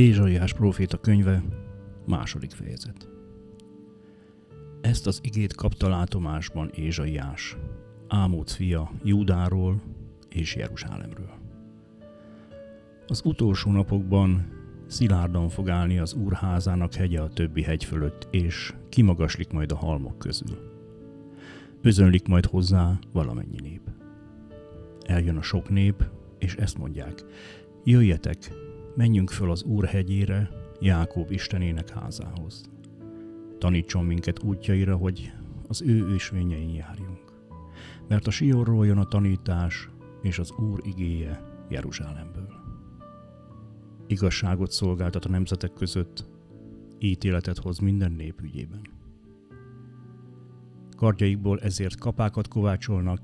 Ézsaiás próféta könyve, második fejezet. Ezt az igét kapta látomásban Ézsaiás, Ámóc fia Júdáról és Jeruzsálemről. Az utolsó napokban szilárdan fog állni az úrházának hegye a többi hegy fölött, és kimagaslik majd a halmok közül. Özönlik majd hozzá valamennyi nép. Eljön a sok nép, és ezt mondják, jöjjetek, menjünk föl az Úr hegyére, Jákob Istenének házához. Tanítson minket útjaira, hogy az ő ősvényein járjunk. Mert a Sionról jön a tanítás, és az Úr igéje Jeruzsálemből. Igazságot szolgáltat a nemzetek között, ítéletet hoz minden nép ügyében. Kardjaikból ezért kapákat kovácsolnak,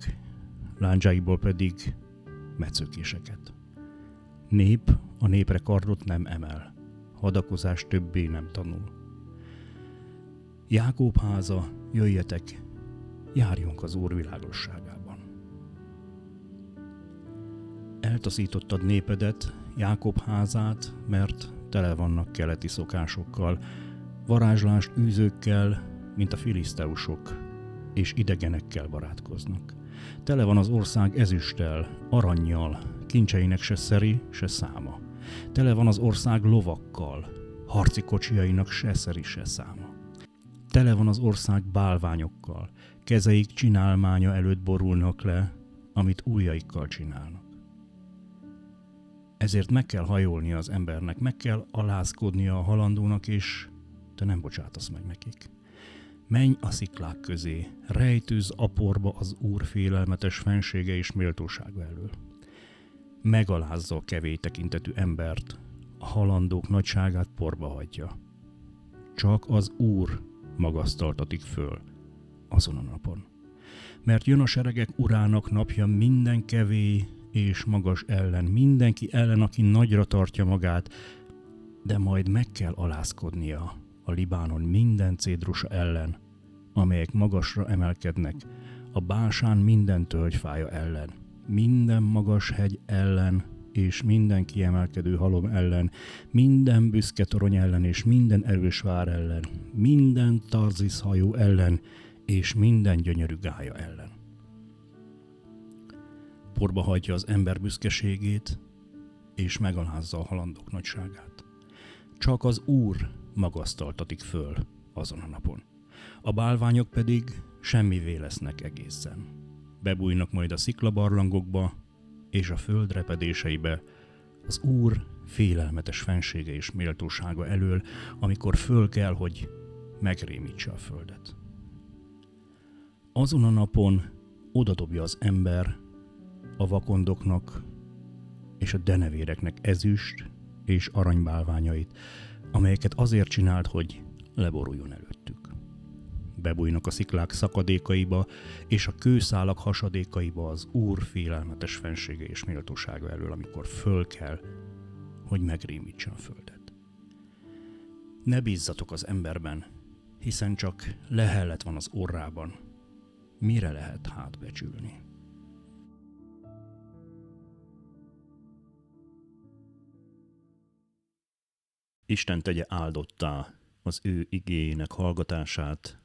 láncsáikból pedig metszőkéseket. Nép a népre kardot nem emel, hadakozás többé nem tanul. Jákób háza, jöjjetek, járjunk az Úr világosságában. Eltaszítottad népedet, Jákob házát, mert tele vannak keleti szokásokkal, varázslást űzőkkel, mint a filiszteusok, és idegenekkel barátkoznak. Tele van az ország ezüsttel, aranyjal, kincseinek se szeri, se száma. Tele van az ország lovakkal, harci kocsiainak se szeri, se száma. Tele van az ország bálványokkal, kezeik csinálmánya előtt borulnak le, amit ujjaikkal csinálnak. Ezért meg kell hajolni az embernek, meg kell alázkodnia a halandónak, és te nem bocsátasz meg nekik. Menj a sziklák közé, rejtőz a porba az Úr félelmetes fensége és méltósága elől. Megalázza a kevély tekintetű embert, a halandók nagyságát porba hagyja. Csak az Úr magasztaltatik föl azon a napon. Mert jön a seregek urának napja minden kevély és magas ellen, mindenki ellen, aki nagyra tartja magát, de majd meg kell alázkodnia a Libánon minden cédrusa ellen, amelyek magasra emelkednek, a básán minden tölgyfája ellen, minden magas hegy ellen, és minden kiemelkedő halom ellen, minden büszke torony ellen, és minden erős vár ellen, minden tarzis hajó ellen, és minden gyönyörű gája ellen porba hagyja az ember büszkeségét, és megalázza a halandók nagyságát. Csak az Úr magasztaltatik föl azon a napon. A bálványok pedig semmivé lesznek egészen. Bebújnak majd a sziklabarlangokba és a föld repedéseibe, az Úr félelmetes fensége és méltósága elől, amikor föl kell, hogy megrémítse a földet. Azon a napon odadobja az ember a vakondoknak és a denevéreknek ezüst és aranybálványait, amelyeket azért csinált, hogy leboruljon előttük. Bebújnak a sziklák szakadékaiba és a kőszálak hasadékaiba az Úr félelmetes fensége és méltósága elől, amikor föl kell, hogy megrémítsen a földet. Ne bízzatok az emberben, hiszen csak lehellet van az orrában. Mire lehet hát becsülni? Isten tegye áldottá az ő igényének hallgatását,